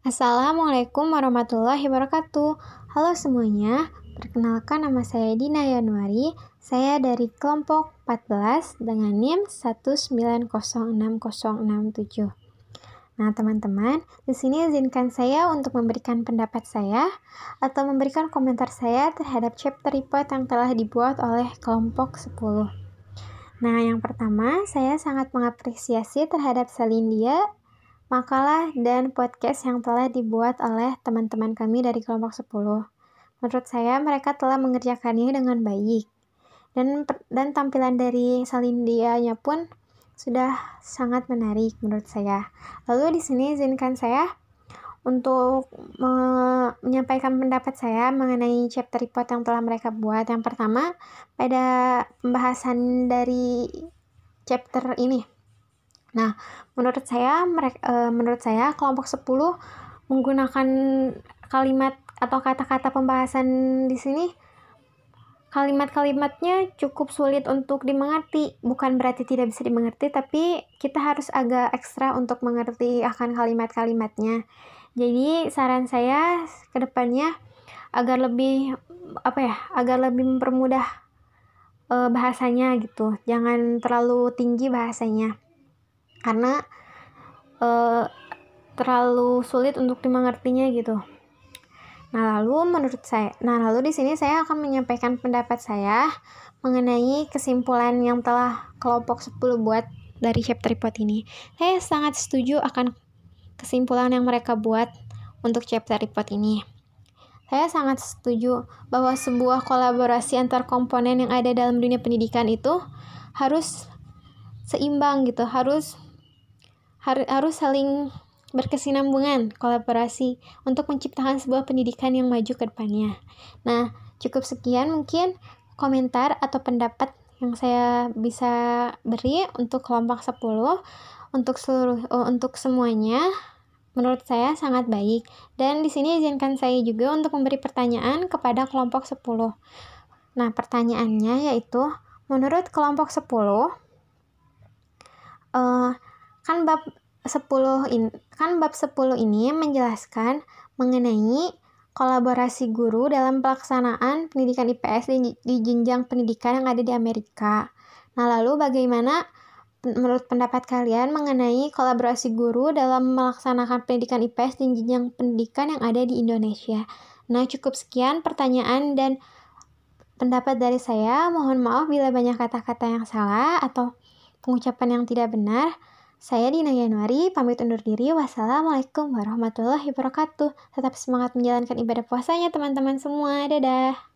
Assalamualaikum warahmatullahi wabarakatuh. Halo semuanya, perkenalkan nama saya Dina Yanuari. Saya dari kelompok 14 dengan NIM 1906067. Nah, teman-teman, di sini izinkan saya untuk memberikan pendapat saya atau memberikan komentar saya terhadap chapter report yang telah dibuat oleh kelompok 10. Nah, yang pertama, saya sangat mengapresiasi terhadap Salindia makalah dan podcast yang telah dibuat oleh teman-teman kami dari kelompok 10. Menurut saya mereka telah mengerjakannya dengan baik. Dan dan tampilan dari Salindianya pun sudah sangat menarik menurut saya. Lalu di sini izinkan saya untuk me menyampaikan pendapat saya mengenai chapter report yang telah mereka buat. Yang pertama, pada pembahasan dari chapter ini Nah, menurut saya mereka e, menurut saya kelompok 10 menggunakan kalimat atau kata-kata pembahasan di sini kalimat-kalimatnya cukup sulit untuk dimengerti. Bukan berarti tidak bisa dimengerti, tapi kita harus agak ekstra untuk mengerti akan kalimat-kalimatnya. Jadi saran saya ke depannya agar lebih apa ya, agar lebih mempermudah e, bahasanya gitu. Jangan terlalu tinggi bahasanya karena uh, terlalu sulit untuk dimengertinya gitu. Nah, lalu menurut saya, nah lalu di sini saya akan menyampaikan pendapat saya mengenai kesimpulan yang telah kelompok 10 buat dari chapter report ini. Saya sangat setuju akan kesimpulan yang mereka buat untuk chapter report ini. Saya sangat setuju bahwa sebuah kolaborasi antar komponen yang ada dalam dunia pendidikan itu harus seimbang gitu, harus har harus saling berkesinambungan, kolaborasi untuk menciptakan sebuah pendidikan yang maju ke depannya. Nah, cukup sekian mungkin komentar atau pendapat yang saya bisa beri untuk kelompok 10 untuk seluruh uh, untuk semuanya menurut saya sangat baik dan di sini izinkan saya juga untuk memberi pertanyaan kepada kelompok 10. Nah, pertanyaannya yaitu menurut kelompok 10 uh, kan bab 10 in, kan bab 10 ini menjelaskan mengenai kolaborasi guru dalam pelaksanaan pendidikan IPS di, di jenjang pendidikan yang ada di Amerika. Nah, lalu bagaimana menurut pendapat kalian mengenai kolaborasi guru dalam melaksanakan pendidikan IPS di jenjang pendidikan yang ada di Indonesia? Nah, cukup sekian pertanyaan dan pendapat dari saya. Mohon maaf bila banyak kata-kata yang salah atau pengucapan yang tidak benar. Saya Dina Januari, pamit undur diri. Wassalamualaikum warahmatullahi wabarakatuh. Tetap semangat menjalankan ibadah puasanya teman-teman semua. Dadah.